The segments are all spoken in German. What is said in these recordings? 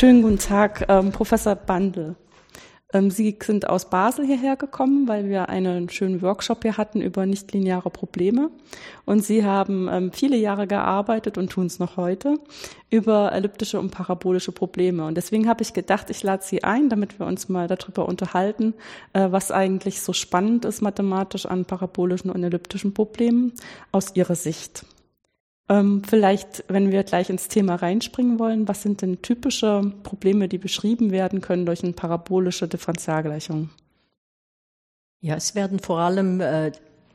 Schönen guten Tag, ähm, Professor Bandel. Ähm, Sie sind aus Basel hierher gekommen, weil wir einen schönen Workshop hier hatten über nichtlineare Probleme. Und Sie haben ähm, viele Jahre gearbeitet und tun es noch heute über elliptische und parabolische Probleme. Und deswegen habe ich gedacht, ich lade Sie ein, damit wir uns mal darüber unterhalten, äh, was eigentlich so spannend ist mathematisch an parabolischen und elliptischen Problemen aus Ihrer Sicht. Ähm, vielleicht, wenn wir gleich ins Thema reinspringen wollen, was sind denn typische Probleme, die beschrieben werden können durch eine parabolische Differentialgleichung? Ja, es werden vor allem äh,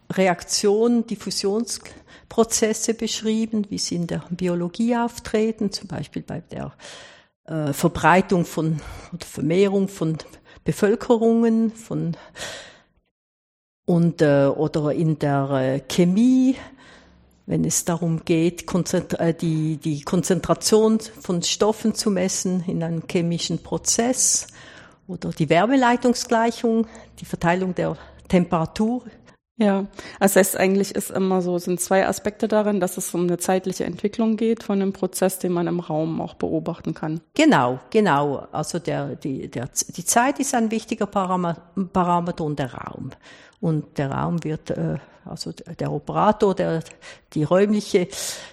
Reaktionen, Diffusionsprozesse beschrieben, wie sie in der Biologie auftreten, zum Beispiel bei der äh, Verbreitung von oder Vermehrung von Bevölkerungen, von und äh, oder in der äh, Chemie wenn es darum geht, äh, die, die Konzentration von Stoffen zu messen in einem chemischen Prozess oder die Wärmeleitungsgleichung, die Verteilung der Temperatur. Ja, also heißt eigentlich ist immer so, sind zwei Aspekte darin, dass es um eine zeitliche Entwicklung geht von einem Prozess, den man im Raum auch beobachten kann. Genau, genau. Also der, die, der, die Zeit ist ein wichtiger Parameter und der Raum. Und der Raum wird äh, also der Operator, der die räumliche,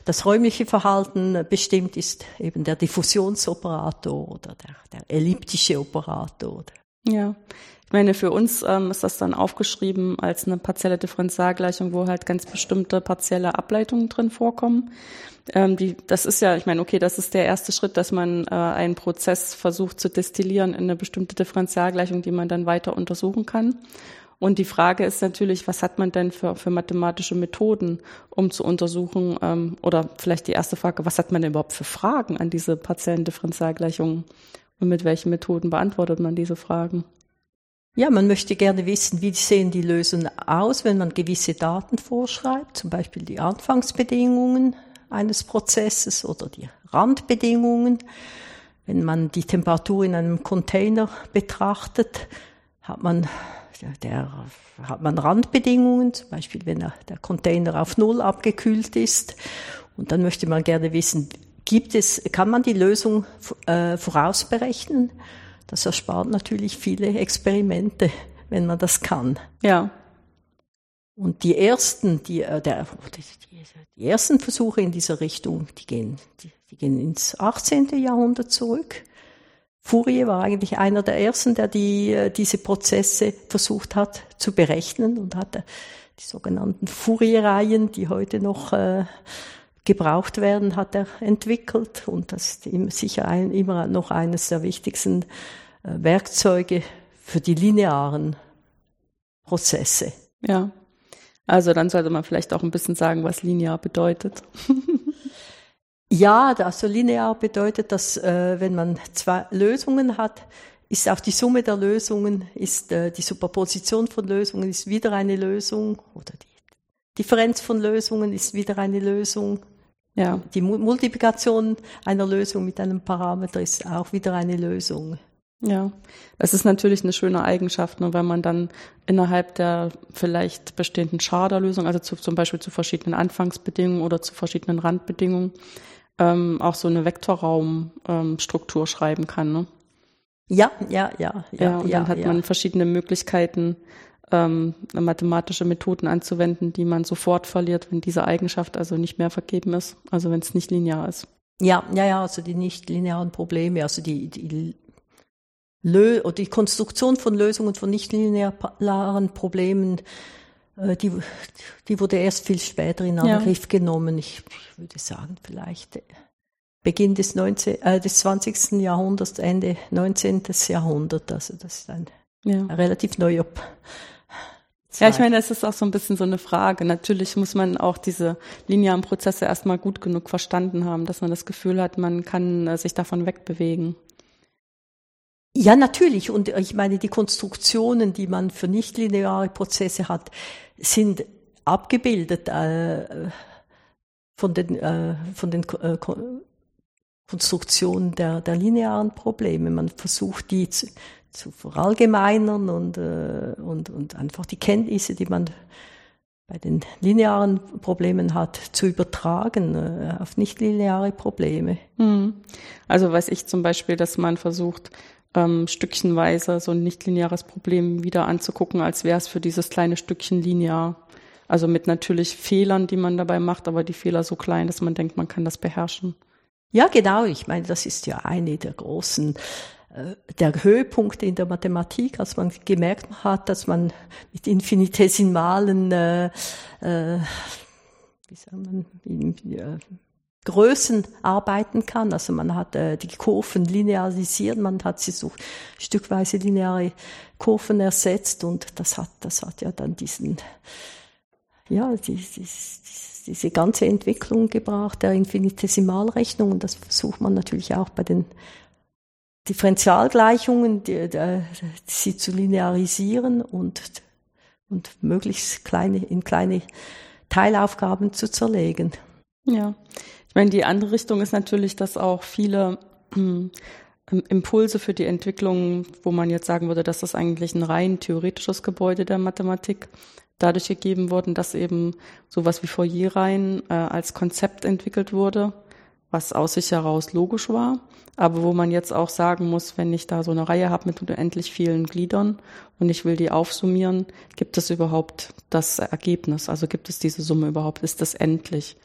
das räumliche Verhalten bestimmt, ist eben der Diffusionsoperator oder der, der elliptische Operator. Ja. Ich meine, für uns ähm, ist das dann aufgeschrieben als eine partielle Differentialgleichung, wo halt ganz bestimmte partielle Ableitungen drin vorkommen. Ähm, die, das ist ja, ich meine, okay, das ist der erste Schritt, dass man äh, einen Prozess versucht zu destillieren in eine bestimmte Differentialgleichung, die man dann weiter untersuchen kann. Und die Frage ist natürlich, was hat man denn für, für mathematische Methoden, um zu untersuchen, ähm, oder vielleicht die erste Frage, was hat man denn überhaupt für Fragen an diese partiellen Differentialgleichungen und mit welchen Methoden beantwortet man diese Fragen? Ja, man möchte gerne wissen, wie sehen die Lösungen aus, wenn man gewisse Daten vorschreibt, zum Beispiel die Anfangsbedingungen eines Prozesses oder die Randbedingungen. Wenn man die Temperatur in einem Container betrachtet, hat man der hat man Randbedingungen, zum Beispiel wenn der Container auf Null abgekühlt ist. Und dann möchte man gerne wissen, gibt es, kann man die Lösung äh, vorausberechnen? Das erspart natürlich viele Experimente, wenn man das kann. Ja. Und die ersten, die, äh, der, die, die ersten Versuche in dieser Richtung, die gehen, die, die gehen ins 18. Jahrhundert zurück. Fourier war eigentlich einer der ersten, der die, äh, diese Prozesse versucht hat zu berechnen und hatte die sogenannten Fourier-Reihen, die heute noch äh, gebraucht werden, hat er entwickelt und das ist sicher ein, immer noch eines der wichtigsten äh, Werkzeuge für die linearen Prozesse. Ja. Also dann sollte man vielleicht auch ein bisschen sagen, was linear bedeutet. Ja, also linear bedeutet, dass äh, wenn man zwei Lösungen hat, ist auch die Summe der Lösungen, ist äh, die Superposition von Lösungen ist wieder eine Lösung oder die Differenz von Lösungen ist wieder eine Lösung. Ja. Die Multiplikation einer Lösung mit einem Parameter ist auch wieder eine Lösung. Ja, es ist natürlich eine schöne Eigenschaft, ne, wenn man dann innerhalb der vielleicht bestehenden Schaderlösung, also zu, zum Beispiel zu verschiedenen Anfangsbedingungen oder zu verschiedenen Randbedingungen, ähm, auch so eine Vektorraumstruktur ähm, schreiben kann. Ne? Ja, ja, ja, ja. ja und ja, dann hat ja. man verschiedene Möglichkeiten, ähm, mathematische Methoden anzuwenden, die man sofort verliert, wenn diese Eigenschaft also nicht mehr vergeben ist, also wenn es nicht linear ist. Ja, ja, ja, also die nicht linearen Probleme, also die, die Lö oder die Konstruktion von Lösungen von nicht linearen Problemen die, die wurde erst viel später in Angriff ja. genommen. Ich, würde sagen, vielleicht äh, Beginn des, 19, äh, des 20. Jahrhunderts, Ende 19. Jahrhundert. Also das ist ein, ja. relativ neuer ja, ich meine, es ist auch so ein bisschen so eine Frage. Natürlich muss man auch diese linearen Prozesse erstmal gut genug verstanden haben, dass man das Gefühl hat, man kann äh, sich davon wegbewegen. Ja, natürlich. Und ich meine, die Konstruktionen, die man für nichtlineare Prozesse hat, sind abgebildet äh, von den, äh, von den äh, Konstruktionen der, der linearen Probleme. Man versucht, die zu, zu verallgemeinern und, äh, und, und einfach die Kenntnisse, die man bei den linearen Problemen hat, zu übertragen äh, auf nichtlineare Probleme. Hm. Also weiß ich zum Beispiel, dass man versucht, ähm, stückchenweise so ein nichtlineares Problem wieder anzugucken, als wäre es für dieses kleine Stückchen linear. Also mit natürlich Fehlern, die man dabei macht, aber die Fehler so klein, dass man denkt, man kann das beherrschen. Ja, genau. Ich meine, das ist ja eine der großen äh, der Höhepunkt in der Mathematik, als man gemerkt hat, dass man mit infinitesimalen äh, äh, wie sagt man, Größen arbeiten kann. Also man hat äh, die Kurven linearisiert, man hat sie so stückweise lineare Kurven ersetzt und das hat, das hat ja dann diesen, ja, die, die, diese ganze Entwicklung gebracht der Infinitesimalrechnung und das versucht man natürlich auch bei den Differentialgleichungen, die, die, sie zu linearisieren und, und möglichst kleine, in kleine Teilaufgaben zu zerlegen. Ja, ich meine, die andere Richtung ist natürlich, dass auch viele ähm, Impulse für die Entwicklung, wo man jetzt sagen würde, dass das eigentlich ein rein theoretisches Gebäude der Mathematik, dadurch gegeben wurden, dass eben sowas wie Fourierreihen äh, als Konzept entwickelt wurde was aus sich heraus logisch war, aber wo man jetzt auch sagen muss, wenn ich da so eine Reihe habe mit unendlich vielen Gliedern und ich will die aufsummieren, gibt es überhaupt das Ergebnis? Also gibt es diese Summe überhaupt? Ist das endlich?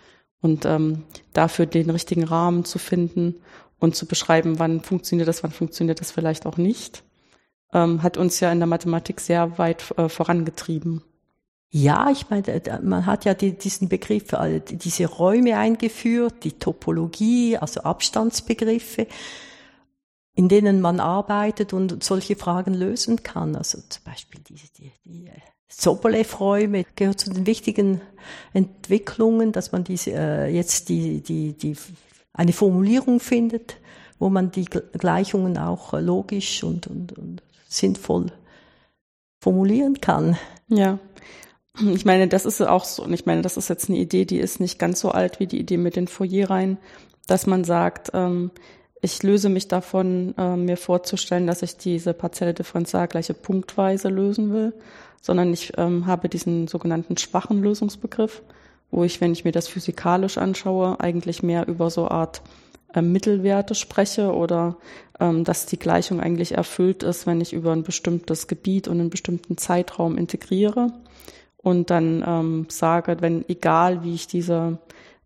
Und ähm, dafür den richtigen Rahmen zu finden und zu beschreiben, wann funktioniert das, wann funktioniert das vielleicht auch nicht, ähm, hat uns ja in der Mathematik sehr weit äh, vorangetrieben. Ja, ich meine, man hat ja die, diesen Begriff, äh, diese Räume eingeführt, die Topologie, also Abstandsbegriffe, in denen man arbeitet und solche Fragen lösen kann. Also zum Beispiel die, die, die Sobolev-Räume gehört zu den wichtigen Entwicklungen, dass man diese, äh, jetzt die, die, die, eine Formulierung findet, wo man die Gleichungen auch logisch und, und, und sinnvoll formulieren kann. Ja. Ich meine, das ist auch so, und ich meine, das ist jetzt eine Idee, die ist nicht ganz so alt wie die Idee mit den Foyerreihen, dass man sagt, ähm, ich löse mich davon, äh, mir vorzustellen, dass ich diese partielle Differentialgleiche punktweise lösen will, sondern ich ähm, habe diesen sogenannten schwachen Lösungsbegriff, wo ich, wenn ich mir das physikalisch anschaue, eigentlich mehr über so Art äh, Mittelwerte spreche oder ähm, dass die Gleichung eigentlich erfüllt ist, wenn ich über ein bestimmtes Gebiet und einen bestimmten Zeitraum integriere und dann ähm, sage, wenn egal wie ich diese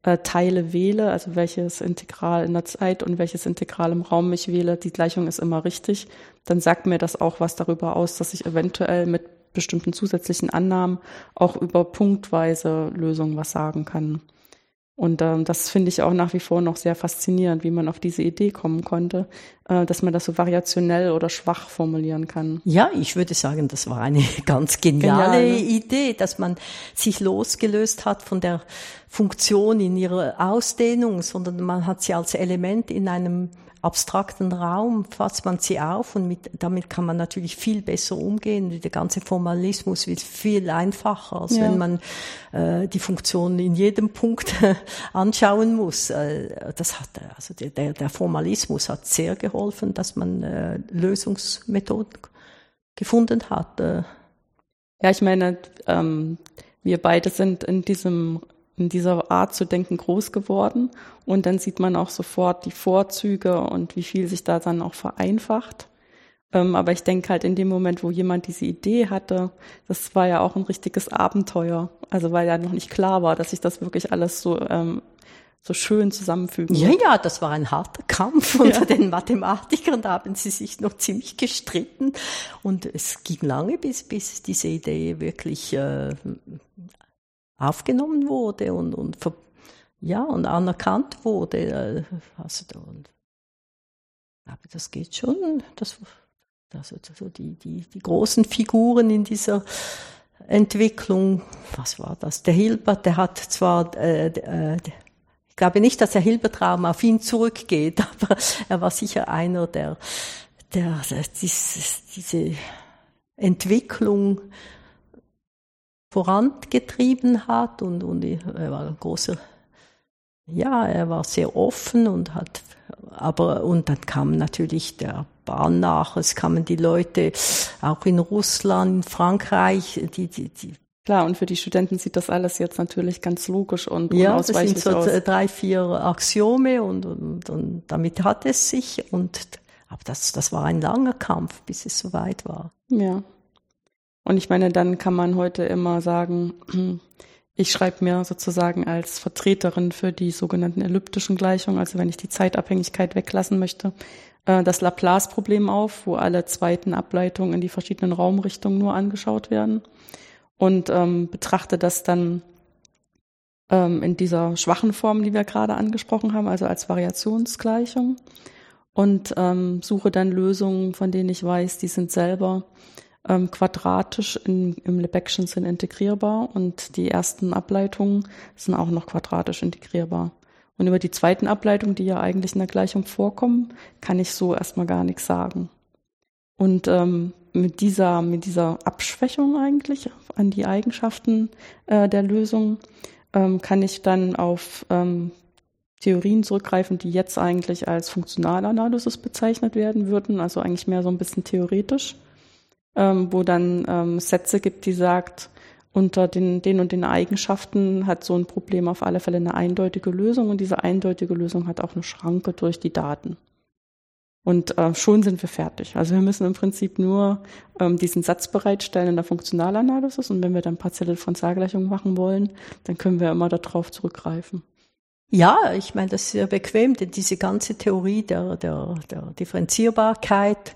äh, Teile wähle, also welches Integral in der Zeit und welches Integral im Raum ich wähle, die Gleichung ist immer richtig, dann sagt mir das auch was darüber aus, dass ich eventuell mit bestimmten zusätzlichen Annahmen auch über punktweise Lösungen was sagen kann. Und ähm, das finde ich auch nach wie vor noch sehr faszinierend, wie man auf diese Idee kommen konnte, äh, dass man das so variationell oder schwach formulieren kann. Ja, ich würde sagen, das war eine ganz geniale Genial, ne? Idee, dass man sich losgelöst hat von der Funktion in ihrer Ausdehnung, sondern man hat sie als Element in einem abstrakten Raum fasst man sie auf und mit, damit kann man natürlich viel besser umgehen. Der ganze Formalismus wird viel einfacher, als ja. wenn man äh, die Funktion in jedem Punkt anschauen muss. Äh, das hat, also der, der Formalismus hat sehr geholfen, dass man äh, Lösungsmethoden gefunden hat. Äh. Ja, ich meine, ähm, wir beide sind in diesem in dieser Art zu denken groß geworden. Und dann sieht man auch sofort die Vorzüge und wie viel sich da dann auch vereinfacht. Ähm, aber ich denke halt in dem Moment, wo jemand diese Idee hatte, das war ja auch ein richtiges Abenteuer. Also weil ja noch nicht klar war, dass sich das wirklich alles so ähm, so schön zusammenfügen. Ja, ja, das war ein harter Kampf unter ja. den Mathematikern. Da haben sie sich noch ziemlich gestritten. Und es ging lange, bis, bis diese Idee wirklich äh, aufgenommen wurde und, und ja, und anerkannt wurde. Also, und, aber das geht schon. Das, also so die, die, die großen Figuren in dieser Entwicklung, was war das? Der Hilbert, der hat zwar, äh, äh, ich glaube nicht, dass der Hilbert-Raum auf ihn zurückgeht, aber er war sicher einer, der, der, der diese Entwicklung vorangetrieben hat und, und er war ein großer, ja, er war sehr offen und hat, aber, und dann kam natürlich der Bahn nach, es kamen die Leute auch in Russland, in Frankreich, die, die, die Klar, und für die Studenten sieht das alles jetzt natürlich ganz logisch und ja, das sind so aus. drei, vier Axiome und, und, und damit hat es sich und aber das, das war ein langer Kampf, bis es soweit war. Ja. Und ich meine, dann kann man heute immer sagen, ich schreibe mir sozusagen als Vertreterin für die sogenannten elliptischen Gleichungen, also wenn ich die Zeitabhängigkeit weglassen möchte, äh, das Laplace-Problem auf, wo alle zweiten Ableitungen in die verschiedenen Raumrichtungen nur angeschaut werden. Und ähm, betrachte das dann ähm, in dieser schwachen Form, die wir gerade angesprochen haben, also als Variationsgleichung. Und ähm, suche dann Lösungen, von denen ich weiß, die sind selber ähm, quadratisch in, im Lebesgue'schen Sinn integrierbar und die ersten Ableitungen sind auch noch quadratisch integrierbar. Und über die zweiten Ableitungen, die ja eigentlich in der Gleichung vorkommen, kann ich so erstmal gar nichts sagen. Und ähm, mit dieser, mit dieser Abschwächung eigentlich an die Eigenschaften äh, der Lösung ähm, kann ich dann auf ähm, Theorien zurückgreifen, die jetzt eigentlich als Funktionalanalysis bezeichnet werden würden, also eigentlich mehr so ein bisschen theoretisch, ähm, wo dann ähm, Sätze gibt, die sagt, unter den, den und den Eigenschaften hat so ein Problem auf alle Fälle eine eindeutige Lösung und diese eindeutige Lösung hat auch eine Schranke durch die Daten. Und äh, schon sind wir fertig. Also wir müssen im Prinzip nur ähm, diesen Satz bereitstellen in der Funktionalanalysis und wenn wir dann partielle Differentialgleichungen machen wollen, dann können wir immer darauf zurückgreifen. Ja, ich meine, das ist sehr bequem, denn diese ganze Theorie der, der, der Differenzierbarkeit,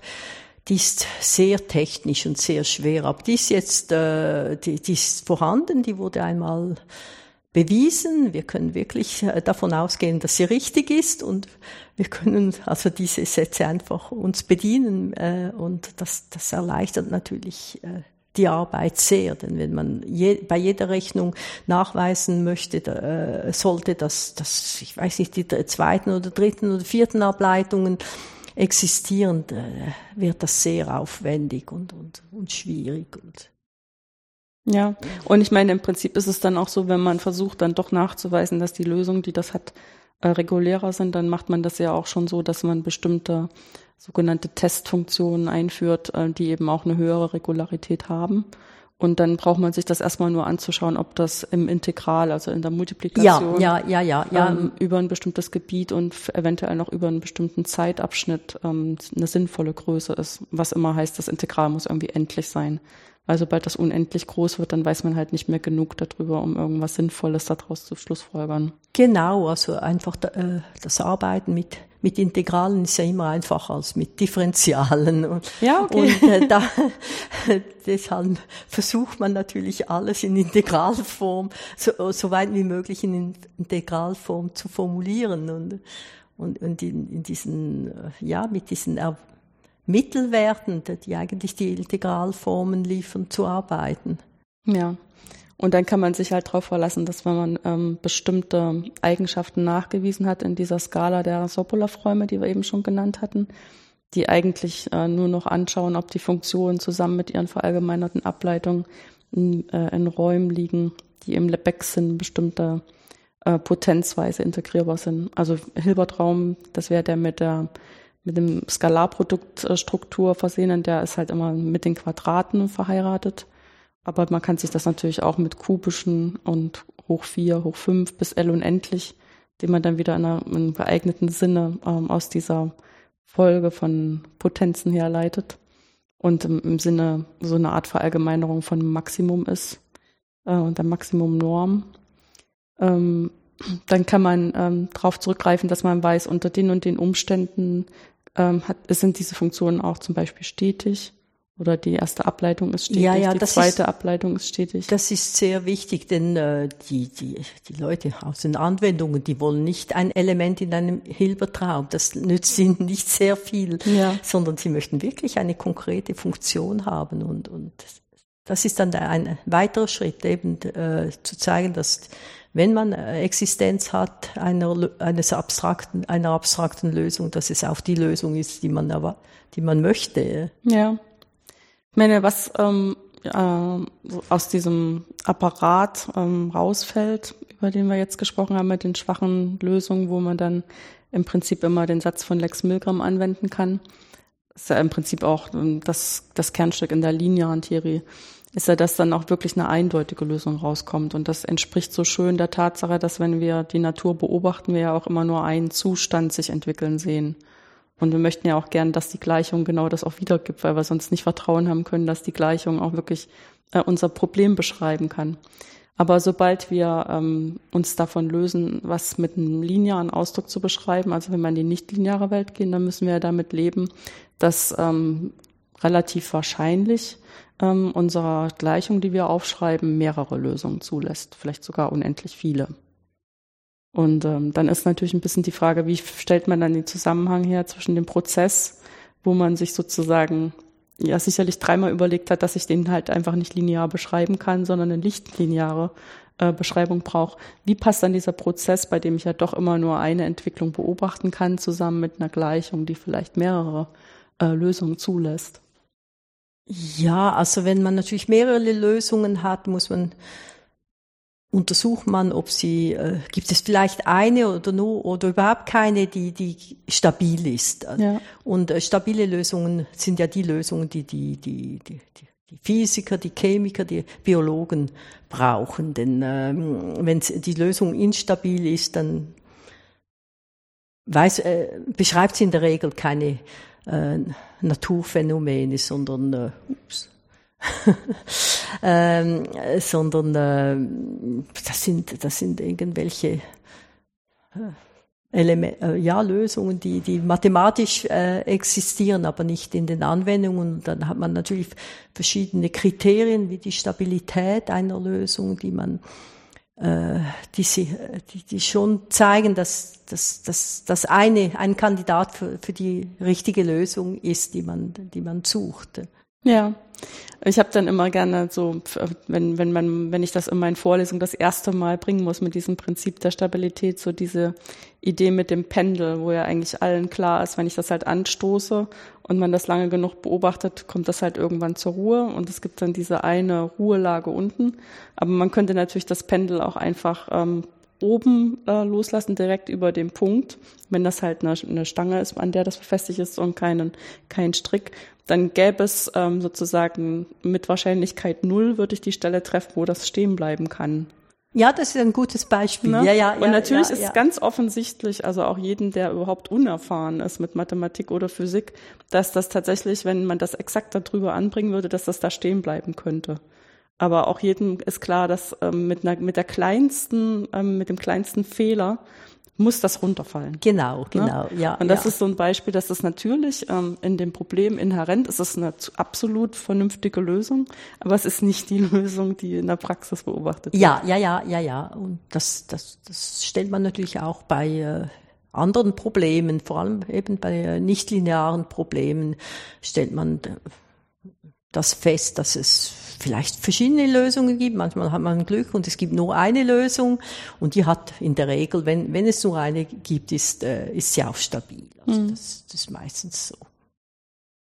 die ist sehr technisch und sehr schwer. Aber die ist jetzt, äh, die, die ist vorhanden, die wurde einmal bewiesen. Wir können wirklich äh, davon ausgehen, dass sie richtig ist und wir können also diese Sätze einfach uns bedienen äh, und das, das erleichtert natürlich äh, die Arbeit sehr. Denn wenn man je, bei jeder Rechnung nachweisen möchte, äh, sollte, dass, dass, ich weiß nicht, die zweiten oder dritten oder vierten Ableitungen existieren, äh, wird das sehr aufwendig und, und, und schwierig. Und ja, und ich meine, im Prinzip ist es dann auch so, wenn man versucht, dann doch nachzuweisen, dass die Lösung, die das hat, äh, regulärer sind, dann macht man das ja auch schon so, dass man bestimmte sogenannte Testfunktionen einführt, äh, die eben auch eine höhere Regularität haben. Und dann braucht man sich das erstmal nur anzuschauen, ob das im Integral, also in der Multiplikation, ja, ja, ja, ja. Ähm, über ein bestimmtes Gebiet und eventuell noch über einen bestimmten Zeitabschnitt ähm, eine sinnvolle Größe ist. Was immer heißt, das Integral muss irgendwie endlich sein. Weil sobald das unendlich groß wird, dann weiß man halt nicht mehr genug darüber, um irgendwas Sinnvolles daraus zu schlussfolgern. Genau, also einfach äh, das Arbeiten mit mit Integralen ist ja immer einfacher als mit Differentialen. ja, okay. Und äh, da, deshalb versucht man natürlich alles in Integralform, so, so weit wie möglich in Integralform zu formulieren und, und, und in, in diesen, äh, ja, mit diesen er Mittelwerten, die eigentlich die Integralformen liefern, zu arbeiten. Ja. Und dann kann man sich halt darauf verlassen, dass wenn man ähm, bestimmte Eigenschaften nachgewiesen hat in dieser Skala der Sobolev-Räume, die wir eben schon genannt hatten, die eigentlich äh, nur noch anschauen, ob die Funktionen zusammen mit ihren verallgemeinerten Ableitungen in, äh, in Räumen liegen, die im Lebesgue-Sinn bestimmter äh, Potenzweise integrierbar sind. Also Hilbert-Raum, das wäre der mit der mit dem Skalarproduktstruktur versehen, der ist halt immer mit den Quadraten verheiratet. Aber man kann sich das natürlich auch mit kubischen und hoch vier, hoch fünf bis L unendlich, den man dann wieder in einem geeigneten Sinne ähm, aus dieser Folge von Potenzen herleitet und im, im, Sinne so eine Art Verallgemeinerung von Maximum ist äh, und der Maximumnorm. Ähm, dann kann man ähm, darauf zurückgreifen, dass man weiß, unter den und den Umständen ähm, hat, sind diese Funktionen auch zum Beispiel stetig oder die erste Ableitung ist stetig, ja, ja, die zweite ist, Ableitung ist stetig. Das ist sehr wichtig, denn äh, die, die, die Leute aus den Anwendungen, die wollen nicht ein Element in einem Hilbertraum. Das nützt ihnen nicht sehr viel, ja. sondern sie möchten wirklich eine konkrete Funktion haben. Und, und das ist dann ein weiterer Schritt, eben äh, zu zeigen, dass wenn man äh, Existenz hat einer, eines abstrakten, einer abstrakten Lösung, dass es auch die Lösung ist, die man, die man möchte. Ja. Ich meine, was ähm, äh, aus diesem Apparat ähm, rausfällt, über den wir jetzt gesprochen haben, mit den schwachen Lösungen, wo man dann im Prinzip immer den Satz von Lex Milgram anwenden kann, ist ja im Prinzip auch ähm, das, das Kernstück in der linearen Theorie. Ist ja, dass dann auch wirklich eine eindeutige Lösung rauskommt. Und das entspricht so schön der Tatsache, dass wenn wir die Natur beobachten, wir ja auch immer nur einen Zustand sich entwickeln sehen. Und wir möchten ja auch gern, dass die Gleichung genau das auch wiedergibt, weil wir sonst nicht Vertrauen haben können, dass die Gleichung auch wirklich äh, unser Problem beschreiben kann. Aber sobald wir ähm, uns davon lösen, was mit einem linearen Ausdruck zu beschreiben, also wenn wir in die nichtlineare Welt gehen, dann müssen wir ja damit leben, dass ähm, relativ wahrscheinlich ähm, unserer Gleichung, die wir aufschreiben, mehrere Lösungen zulässt, vielleicht sogar unendlich viele. Und ähm, dann ist natürlich ein bisschen die Frage, wie stellt man dann den Zusammenhang her zwischen dem Prozess, wo man sich sozusagen ja sicherlich dreimal überlegt hat, dass ich den halt einfach nicht linear beschreiben kann, sondern eine lichtlineare äh, Beschreibung brauche. Wie passt dann dieser Prozess, bei dem ich ja doch immer nur eine Entwicklung beobachten kann, zusammen mit einer Gleichung, die vielleicht mehrere äh, Lösungen zulässt? Ja, also wenn man natürlich mehrere Lösungen hat, muss man untersucht man, ob sie, äh, gibt es vielleicht eine oder nur oder überhaupt keine, die, die stabil ist. Ja. Und äh, stabile Lösungen sind ja die Lösungen, die die, die, die, die Physiker, die Chemiker, die Biologen brauchen. Denn ähm, wenn die Lösung instabil ist, dann weiß, äh, beschreibt sie in der Regel keine äh, Naturphänomene, sondern äh, ups, ähm, sondern äh, das sind das sind irgendwelche äh, Element, äh, ja, Lösungen, die, die mathematisch äh, existieren, aber nicht in den Anwendungen. Und dann hat man natürlich verschiedene Kriterien wie die Stabilität einer Lösung, die man äh, die, sie, die, die schon zeigen, dass, dass, dass, dass eine, ein Kandidat für, für die richtige Lösung ist, die man, die man sucht. Ja, ich habe dann immer gerne so, wenn, wenn man, wenn ich das in meinen Vorlesungen das erste Mal bringen muss mit diesem Prinzip der Stabilität, so diese Idee mit dem Pendel, wo ja eigentlich allen klar ist, wenn ich das halt anstoße und man das lange genug beobachtet, kommt das halt irgendwann zur Ruhe und es gibt dann diese eine Ruhelage unten. Aber man könnte natürlich das Pendel auch einfach ähm, oben äh, loslassen, direkt über dem Punkt, wenn das halt eine, eine Stange ist, an der das befestigt ist und keinen, kein Strick, dann gäbe es ähm, sozusagen mit Wahrscheinlichkeit null, würde ich die Stelle treffen, wo das stehen bleiben kann. Ja, das ist ein gutes Beispiel. Ne? Ja, ja, und ja, natürlich ja, ist ja. ganz offensichtlich, also auch jeden, der überhaupt unerfahren ist mit Mathematik oder Physik, dass das tatsächlich, wenn man das exakt darüber anbringen würde, dass das da stehen bleiben könnte. Aber auch jedem ist klar, dass ähm, mit, einer, mit der kleinsten, ähm, mit dem kleinsten Fehler muss das runterfallen. Genau, ne? genau, ne? ja. Und das ja. ist so ein Beispiel, dass das natürlich ähm, in dem Problem inhärent ist. Es ist eine absolut vernünftige Lösung, aber es ist nicht die Lösung, die in der Praxis beobachtet wird. Ja, ja, ja, ja, ja. Und das, das, das stellt man natürlich auch bei äh, anderen Problemen, vor allem eben bei äh, nichtlinearen Problemen, stellt man äh, das fest, dass es vielleicht verschiedene Lösungen gibt. Manchmal hat man Glück und es gibt nur eine Lösung und die hat in der Regel, wenn, wenn es nur eine gibt, ist, äh, ist sie auch stabil. Also mhm. das, das ist meistens so.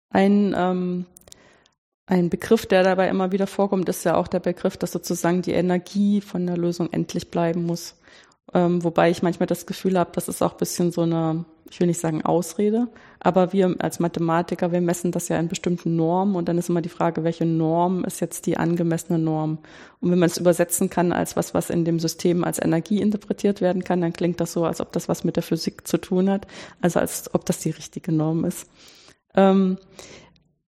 Ein, ähm, ein Begriff, der dabei immer wieder vorkommt, ist ja auch der Begriff, dass sozusagen die Energie von der Lösung endlich bleiben muss. Ähm, wobei ich manchmal das Gefühl habe, das ist auch ein bisschen so eine ich will nicht sagen Ausrede, aber wir als Mathematiker, wir messen das ja in bestimmten Normen und dann ist immer die Frage, welche Norm ist jetzt die angemessene Norm? Und wenn man es übersetzen kann als was, was in dem System als Energie interpretiert werden kann, dann klingt das so, als ob das was mit der Physik zu tun hat, also als ob das die richtige Norm ist. Ähm,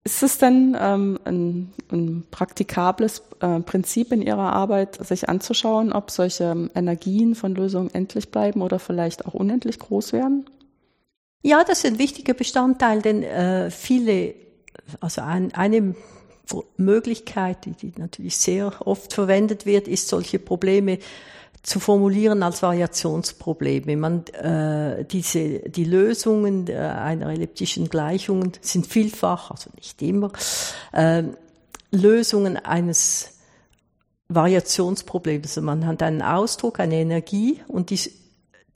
ist es denn ähm, ein, ein praktikables äh, Prinzip in Ihrer Arbeit, sich anzuschauen, ob solche Energien von Lösungen endlich bleiben oder vielleicht auch unendlich groß werden? Ja, das ist ein wichtiger Bestandteil, denn äh, viele, also ein, eine Möglichkeit, die, die natürlich sehr oft verwendet wird, ist solche Probleme zu formulieren als Variationsprobleme. Man, äh, diese, die Lösungen äh, einer elliptischen Gleichung sind vielfach, also nicht immer, äh, Lösungen eines Variationsproblems. Also man hat einen Ausdruck, eine Energie und die,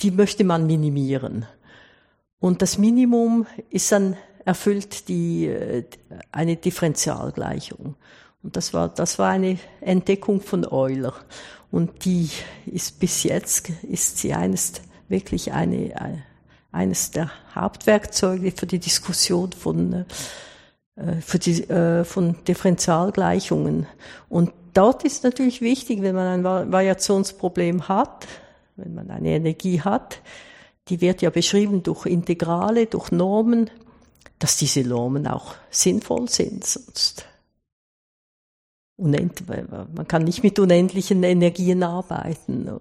die möchte man minimieren. Und das Minimum ist dann erfüllt die, äh, eine Differentialgleichung. Und das war, das war eine Entdeckung von Euler. Und die ist bis jetzt, ist sie eines, wirklich eine, eines der Hauptwerkzeuge für die Diskussion von, äh, für die, äh, von Differentialgleichungen. Und dort ist natürlich wichtig, wenn man ein Variationsproblem hat, wenn man eine Energie hat, die wird ja beschrieben durch Integrale, durch Normen, dass diese Normen auch sinnvoll sind, sonst unend, man kann nicht mit unendlichen Energien arbeiten.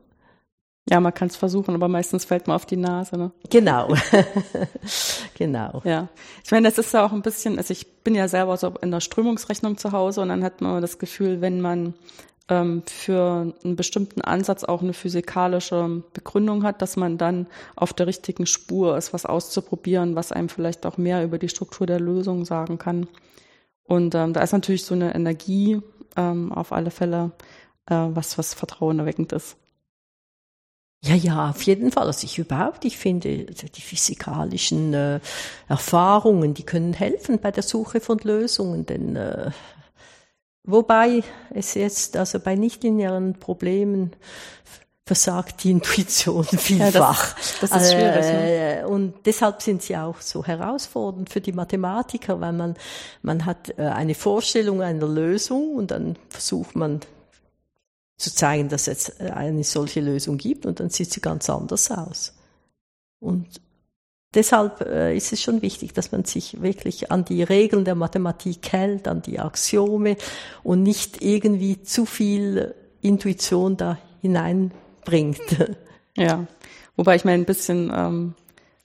Ja, man kann es versuchen, aber meistens fällt man auf die Nase. Ne? Genau, genau. Ja, ich meine, das ist ja auch ein bisschen, also ich bin ja selber so in der Strömungsrechnung zu Hause und dann hat man das Gefühl, wenn man ähm, für einen bestimmten Ansatz auch eine physikalische Begründung hat, dass man dann auf der richtigen Spur ist, was auszuprobieren, was einem vielleicht auch mehr über die Struktur der Lösung sagen kann. Und ähm, da ist natürlich so eine Energie ähm, auf alle Fälle äh, was, was vertrauenerweckend ist. Ja, ja, auf jeden Fall. Also ich überhaupt, ich finde, also die physikalischen äh, Erfahrungen, die können helfen bei der Suche von Lösungen, denn äh, wobei es jetzt, also bei nichtlinearen Problemen versagt die Intuition vielfach. Ja, das, das, ist schwierig. Ne? Äh, und deshalb sind sie auch so herausfordernd für die Mathematiker, weil man, man hat äh, eine Vorstellung einer Lösung und dann versucht man zu zeigen, dass es eine solche Lösung gibt und dann sieht sie ganz anders aus. Und deshalb äh, ist es schon wichtig, dass man sich wirklich an die Regeln der Mathematik hält, an die Axiome und nicht irgendwie zu viel Intuition da hineinbringt. Ja, wobei ich meine, ein bisschen ähm,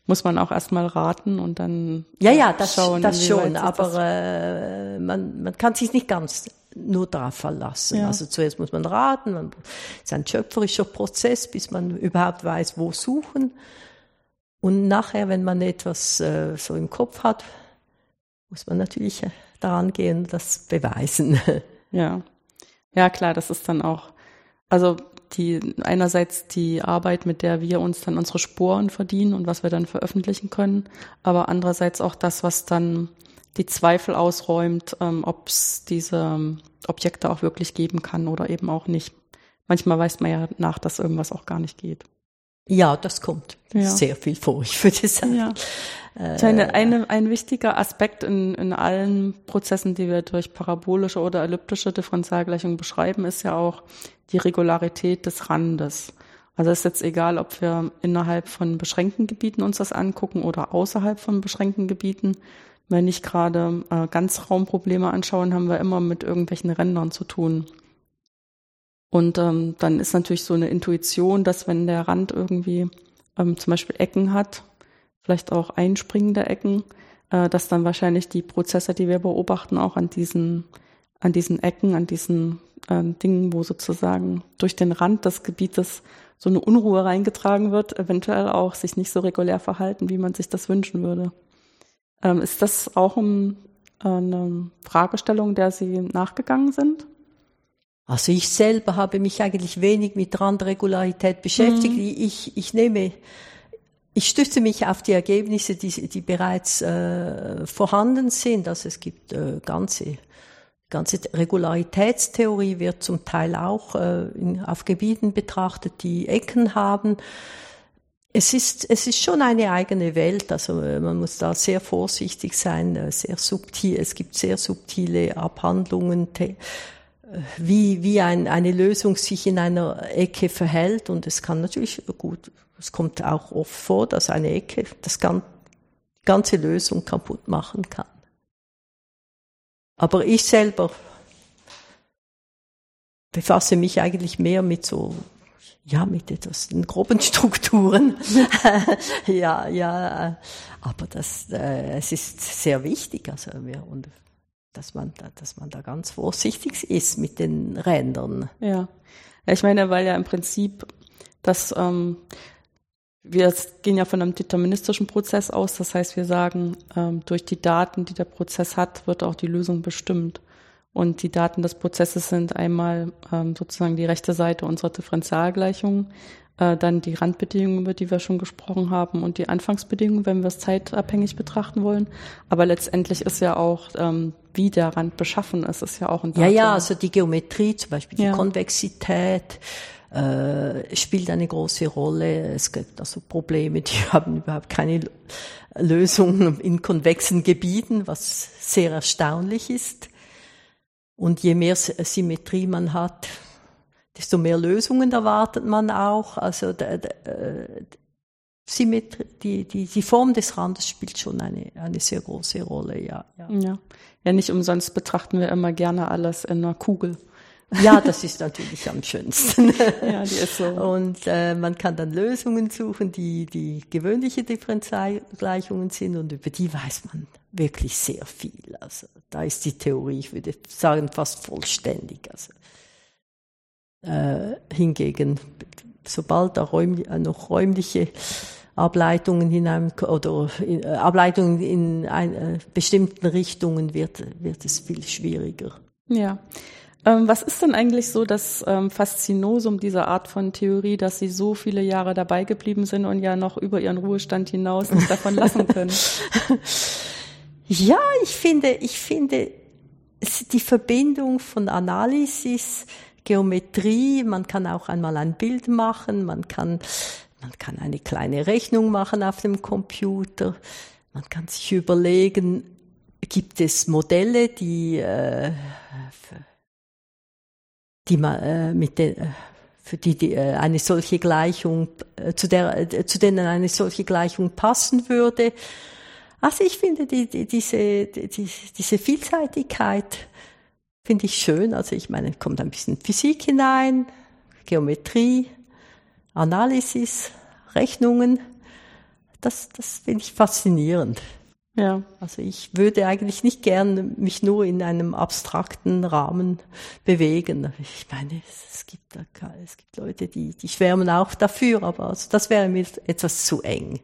muss man auch erstmal raten und dann ja ja das schauen, das schon, aber das äh, man man kann sich nicht ganz nur darauf verlassen. Ja. Also zuerst muss man raten, man, es ist ein schöpferischer Prozess, bis man überhaupt weiß, wo suchen. Und nachher, wenn man etwas äh, so im Kopf hat, muss man natürlich äh, daran gehen, das beweisen. Ja, ja klar, das ist dann auch, also die einerseits die Arbeit, mit der wir uns dann unsere Sporen verdienen und was wir dann veröffentlichen können, aber andererseits auch das, was dann die Zweifel ausräumt, ähm, ob es diese ähm, Objekte auch wirklich geben kann oder eben auch nicht. Manchmal weiß man ja nach, dass irgendwas auch gar nicht geht. Ja, das kommt ja. sehr viel vor, ich würde sagen. Ja. Äh, eine, eine, ein wichtiger Aspekt in, in allen Prozessen, die wir durch parabolische oder elliptische Differentialgleichung beschreiben, ist ja auch die Regularität des Randes. Also ist jetzt egal, ob wir innerhalb von beschränkten Gebieten uns das angucken oder außerhalb von beschränkten Gebieten. Wenn ich gerade äh, Ganzraumprobleme anschauen, haben wir immer mit irgendwelchen Rändern zu tun. Und ähm, dann ist natürlich so eine Intuition, dass wenn der Rand irgendwie ähm, zum Beispiel Ecken hat, vielleicht auch einspringende Ecken, äh, dass dann wahrscheinlich die Prozesse, die wir beobachten, auch an diesen, an diesen Ecken, an diesen äh, Dingen, wo sozusagen durch den Rand des Gebietes so eine Unruhe reingetragen wird, eventuell auch sich nicht so regulär verhalten, wie man sich das wünschen würde. Ähm, ist das auch äh, eine Fragestellung, der Sie nachgegangen sind? Also ich selber habe mich eigentlich wenig mit Randregularität beschäftigt. Mhm. Ich, ich nehme, ich stütze mich auf die Ergebnisse, die, die bereits äh, vorhanden sind. Also es gibt äh, ganze ganze Regularitätstheorie wird zum Teil auch äh, in, auf Gebieten betrachtet, die Ecken haben. Es ist, es ist schon eine eigene Welt, also äh, man muss da sehr vorsichtig sein, äh, sehr subtil, es gibt sehr subtile Abhandlungen, äh, wie, wie ein, eine Lösung sich in einer Ecke verhält und es kann natürlich gut, es kommt auch oft vor, dass eine Ecke das die ganze Lösung kaputt machen kann. Aber ich selber befasse mich eigentlich mehr mit so ja, mit etwas groben Strukturen. ja, ja, aber das, äh, es ist sehr wichtig, also wir, und dass man, da, dass man da ganz vorsichtig ist mit den Rändern. Ja, ja ich meine, weil ja im Prinzip das, ähm, wir gehen ja von einem deterministischen Prozess aus, das heißt, wir sagen, ähm, durch die Daten, die der Prozess hat, wird auch die Lösung bestimmt. Und die Daten des Prozesses sind einmal ähm, sozusagen die rechte Seite unserer Differentialgleichung, äh, dann die Randbedingungen, über die wir schon gesprochen haben, und die Anfangsbedingungen, wenn wir es zeitabhängig betrachten wollen. Aber letztendlich ist ja auch, ähm, wie der Rand beschaffen ist, ist ja auch ein Datum. Ja, ja, also die Geometrie, zum Beispiel die ja. Konvexität, äh, spielt eine große Rolle. Es gibt also Probleme, die haben überhaupt keine Lösung in konvexen Gebieten, was sehr erstaunlich ist. Und je mehr Symmetrie man hat, desto mehr Lösungen erwartet man auch. Also der, äh, die, die, die Form des Randes spielt schon eine, eine sehr große Rolle, ja, ja. Ja. Ja, nicht umsonst betrachten wir immer gerne alles in einer Kugel. Ja, das ist natürlich am schönsten. ja, die ist so. Und äh, man kann dann Lösungen suchen, die die gewöhnliche Differentialgleichungen sind und über die weiß man wirklich sehr viel. Also da ist die Theorie, ich würde sagen, fast vollständig. Also äh, hingegen, sobald da räum, äh, noch räumliche Ableitungen hinein oder in, äh, Ableitungen in ein, äh, bestimmten Richtungen wird, wird es viel schwieriger. Ja. Ähm, was ist denn eigentlich so das ähm, Faszinosum dieser Art von Theorie, dass Sie so viele Jahre dabei geblieben sind und ja noch über Ihren Ruhestand hinaus nicht davon lassen können? ja, ich finde, ich finde, die Verbindung von Analysis, Geometrie, man kann auch einmal ein Bild machen, man kann, man kann eine kleine Rechnung machen auf dem Computer, man kann sich überlegen, gibt es Modelle, die äh, die man äh, mit den äh, für die, die äh, eine solche Gleichung äh, zu der äh, zu denen eine solche Gleichung passen würde. Also ich finde die, die, diese die, diese Vielseitigkeit finde ich schön. Also ich meine, kommt ein bisschen Physik hinein, Geometrie, Analysis, Rechnungen. Das das finde ich faszinierend. Ja. Also ich würde eigentlich nicht gern mich nur in einem abstrakten Rahmen bewegen. Ich meine, es gibt, es gibt Leute, die, die schwärmen auch dafür, aber also das wäre mir etwas zu eng.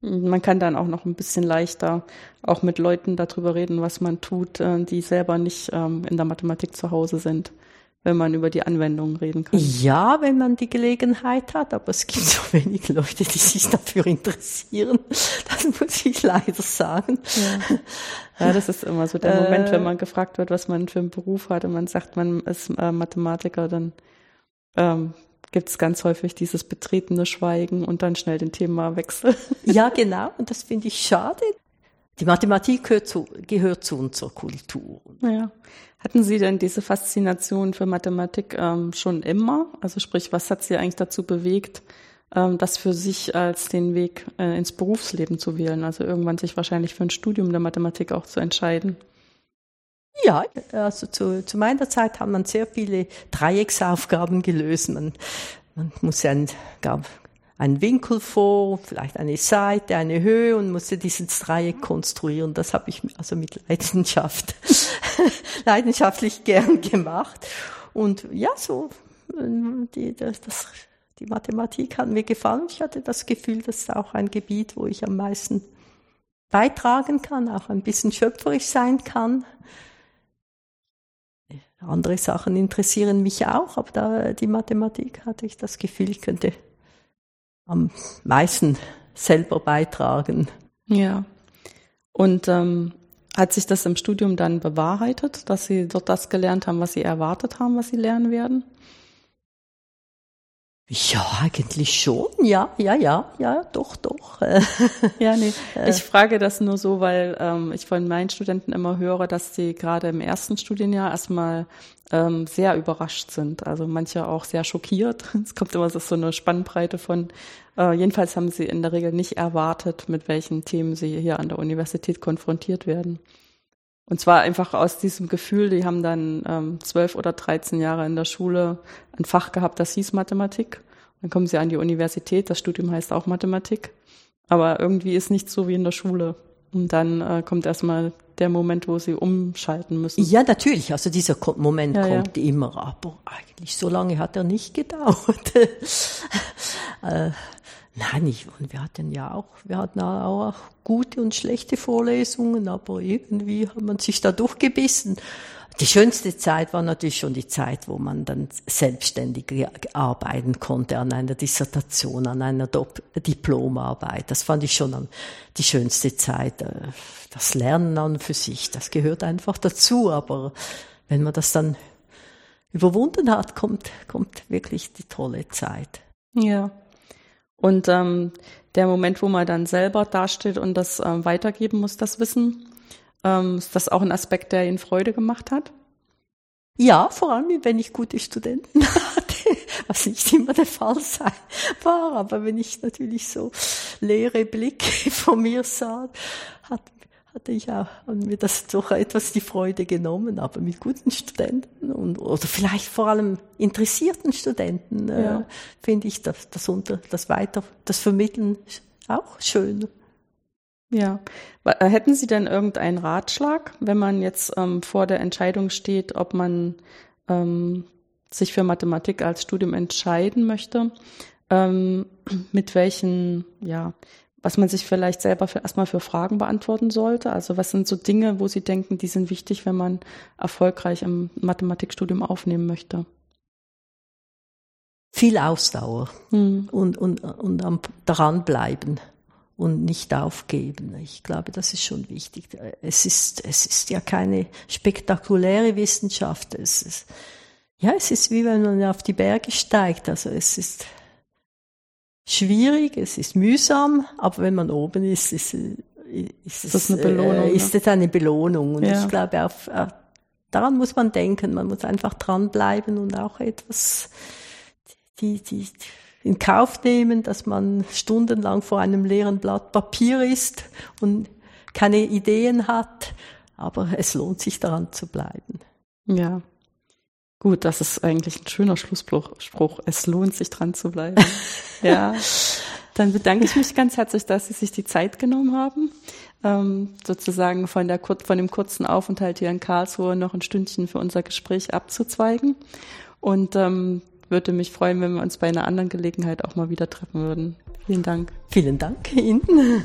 Man kann dann auch noch ein bisschen leichter auch mit Leuten darüber reden, was man tut, äh, die selber nicht ähm, in der Mathematik zu Hause sind wenn man über die Anwendungen reden kann. Ja, wenn man die Gelegenheit hat, aber es gibt so wenige Leute, die sich dafür interessieren. Das muss ich leider sagen. Ja, ja das ist immer so der Moment, wenn man gefragt wird, was man für einen Beruf hat und man sagt, man ist äh, Mathematiker, dann ähm, gibt es ganz häufig dieses betretene Schweigen und dann schnell den Themawechsel. Ja, genau. Und das finde ich schade. Die Mathematik gehört zu, gehört zu unserer Kultur. Ja. Hatten Sie denn diese Faszination für Mathematik ähm, schon immer? Also sprich, was hat Sie eigentlich dazu bewegt, ähm, das für sich als den Weg äh, ins Berufsleben zu wählen? Also irgendwann sich wahrscheinlich für ein Studium der Mathematik auch zu entscheiden. Ja, also zu, zu meiner Zeit hat man sehr viele Dreiecksaufgaben gelöst. Man, man muss ja ein, gab einen Winkel vor, vielleicht eine Seite, eine Höhe und musste dieses Dreieck konstruieren. Das habe ich also mit Leidenschaft, leidenschaftlich gern gemacht. Und ja, so, die, das, das, die Mathematik hat mir gefallen. Ich hatte das Gefühl, das ist auch ein Gebiet, wo ich am meisten beitragen kann, auch ein bisschen schöpferisch sein kann. Andere Sachen interessieren mich auch, aber da die Mathematik hatte ich das Gefühl, ich könnte am meisten selber beitragen. Ja. Und ähm, hat sich das im Studium dann bewahrheitet, dass Sie dort das gelernt haben, was Sie erwartet haben, was Sie lernen werden? Ja, eigentlich schon. Ja, ja, ja, ja, doch, doch. ja, nee. Ich frage das nur so, weil ähm, ich von meinen Studenten immer höre, dass sie gerade im ersten Studienjahr erstmal ähm, sehr überrascht sind. Also manche auch sehr schockiert. Es kommt immer so eine Spannbreite von. Äh, jedenfalls haben sie in der Regel nicht erwartet, mit welchen Themen sie hier an der Universität konfrontiert werden. Und zwar einfach aus diesem Gefühl, die haben dann ähm, zwölf oder dreizehn Jahre in der Schule ein Fach gehabt, das hieß Mathematik. Dann kommen sie an die Universität, das Studium heißt auch Mathematik. Aber irgendwie ist nicht so wie in der Schule. Und dann äh, kommt erstmal der Moment, wo sie umschalten müssen. Ja, natürlich. Also dieser Moment ja, kommt ja. immer. Aber eigentlich so lange hat er nicht gedauert. äh, Nein, ich, und wir hatten ja auch, wir hatten auch gute und schlechte Vorlesungen, aber irgendwie hat man sich da durchgebissen. Die schönste Zeit war natürlich schon die Zeit, wo man dann selbstständig arbeiten konnte an einer Dissertation, an einer Diplomarbeit. Das fand ich schon die schönste Zeit. Äh, das Lernen an für sich, das gehört einfach dazu. Aber wenn man das dann überwunden hat, kommt, kommt wirklich die tolle Zeit. Ja. Und ähm, der Moment, wo man dann selber dasteht und das ähm, weitergeben muss, das Wissen, ähm, ist das auch ein Aspekt, der Ihnen Freude gemacht hat? Ja, vor allem, wenn ich gute Studenten hatte, was nicht immer der Fall sein war, aber wenn ich natürlich so leere Blicke von mir sah, hat hatte ich auch mir das doch etwas die Freude genommen, aber mit guten Studenten und oder vielleicht vor allem interessierten Studenten äh, ja. äh, finde ich das, das unter das weiter das Vermitteln auch schön. Ja, äh, hätten Sie denn irgendeinen Ratschlag, wenn man jetzt ähm, vor der Entscheidung steht, ob man ähm, sich für Mathematik als Studium entscheiden möchte? Ähm, mit welchen ja was man sich vielleicht selber für, erstmal für Fragen beantworten sollte? Also was sind so Dinge, wo Sie denken, die sind wichtig, wenn man erfolgreich im Mathematikstudium aufnehmen möchte? Viel Ausdauer hm. und, und, und am dranbleiben und nicht aufgeben. Ich glaube, das ist schon wichtig. Es ist, es ist ja keine spektakuläre Wissenschaft. Es ist, ja, es ist wie wenn man auf die Berge steigt. Also es ist schwierig, es ist mühsam, aber wenn man oben ist, ist, ist, ist das eine Belohnung. Äh, ist es eine Belohnung. Und ja. ich glaube, auf, auf, daran muss man denken. Man muss einfach dranbleiben und auch etwas die, die, in Kauf nehmen, dass man stundenlang vor einem leeren Blatt Papier ist und keine Ideen hat. Aber es lohnt sich daran zu bleiben. Ja, Gut, das ist eigentlich ein schöner Schlussspruch. Es lohnt sich dran zu bleiben. ja. Dann bedanke ich mich ganz herzlich, dass Sie sich die Zeit genommen haben, ähm, sozusagen von, der, von dem kurzen Aufenthalt hier in Karlsruhe noch ein Stündchen für unser Gespräch abzuzweigen. Und ähm, würde mich freuen, wenn wir uns bei einer anderen Gelegenheit auch mal wieder treffen würden. Vielen Dank. Vielen Dank Ihnen.